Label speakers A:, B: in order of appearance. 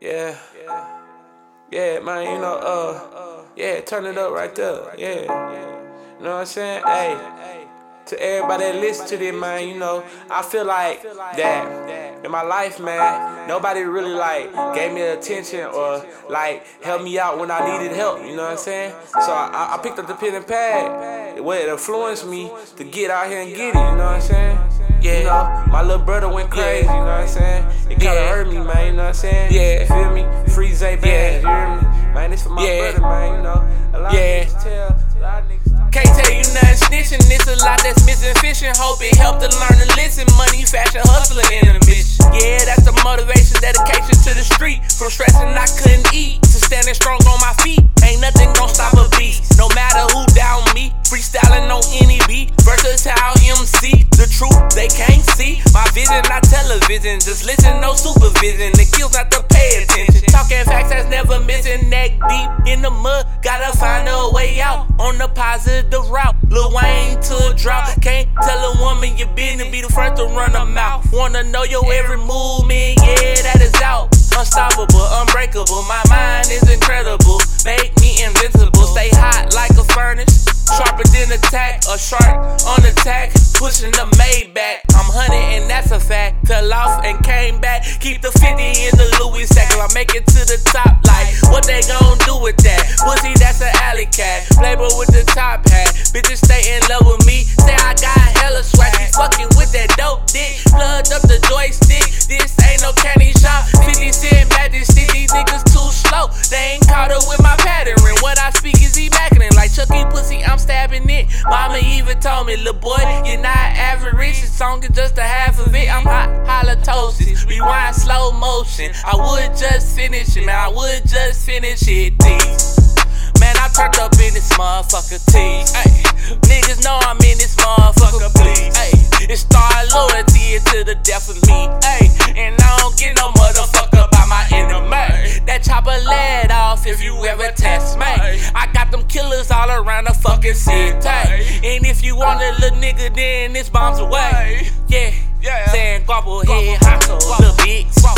A: Yeah. Yeah, man, you know, uh, yeah, turn it up right there. Yeah. You know what I'm saying? Hey, to everybody that listen to this, man, you know, I feel like that in my life, man, nobody really like gave me attention or like helped me out when I needed help, you know what I'm saying? So I, I picked up the pen and pad, it influenced me to get out here and get it, you know what I'm saying? Yeah, my little brother went crazy, you know what I'm saying? It kinda
B: Yeah.
A: hurt me, man, you know what I'm saying?
B: Yeah.
A: You feel me? Free Zay Bands,
B: Yeah.
A: you hear me? Man, this for my
B: Yeah.
A: brother, man, you know. A lot
B: Yeah.
A: of niggas tell, a lot of niggas
B: Can't tell you nothing snitching, it's a lot that's missing fishing. Hope it helped to learn and listen. Money, fashion, hustling in a mission. Yeah, that's the motivation, dedication to the street. From stressing, I television. Just listen, no supervision. The kills not to pay attention. Talking facts that's never missing. Neck deep in the mud, gotta find a way out on the positive route. Lil Wayne to a drought. Can't tell a woman your business, be the first to run her mouth. Wanna know your every movement, yeah, that is out. Unstoppable, unbreakable. My mind is incredible. Make me invincible. Stay hot like a furnace. Sharper than attack, a shark on attack, pushing the to the top. Like, what they gon' do with that? Pussy, that's an alley cat. Playboy with the top hat. Bitches stay in love with me. Say I got hella swag. She fucking with that dope dick. Plugged up the joystick. This ain't no candy shop. 50 cent majesty. These niggas too slow. They ain't caught up with my pattern. What I speak is immaculate. Like Chucky pussy, I'm stabbing it. Mama even told me, little boy, you're not average. This song is just a half of it. I'm hot, halitosis. Rewind slow motion. I would just finish it, man. I would just finish it. These. Man, I turned up in this motherfucker tease. Ay, niggas know I'm in this motherfucker, please. Ay, it's star loyalty to the death of me. Ay, and I don't get no motherfucker by my enemy. That chopper let off if you ever test me. I got them killers all around the fucking city. And if you want a little nigga, then this bombs away. Yeah,
A: Yeah.
B: saying guapo head, hot little bitch.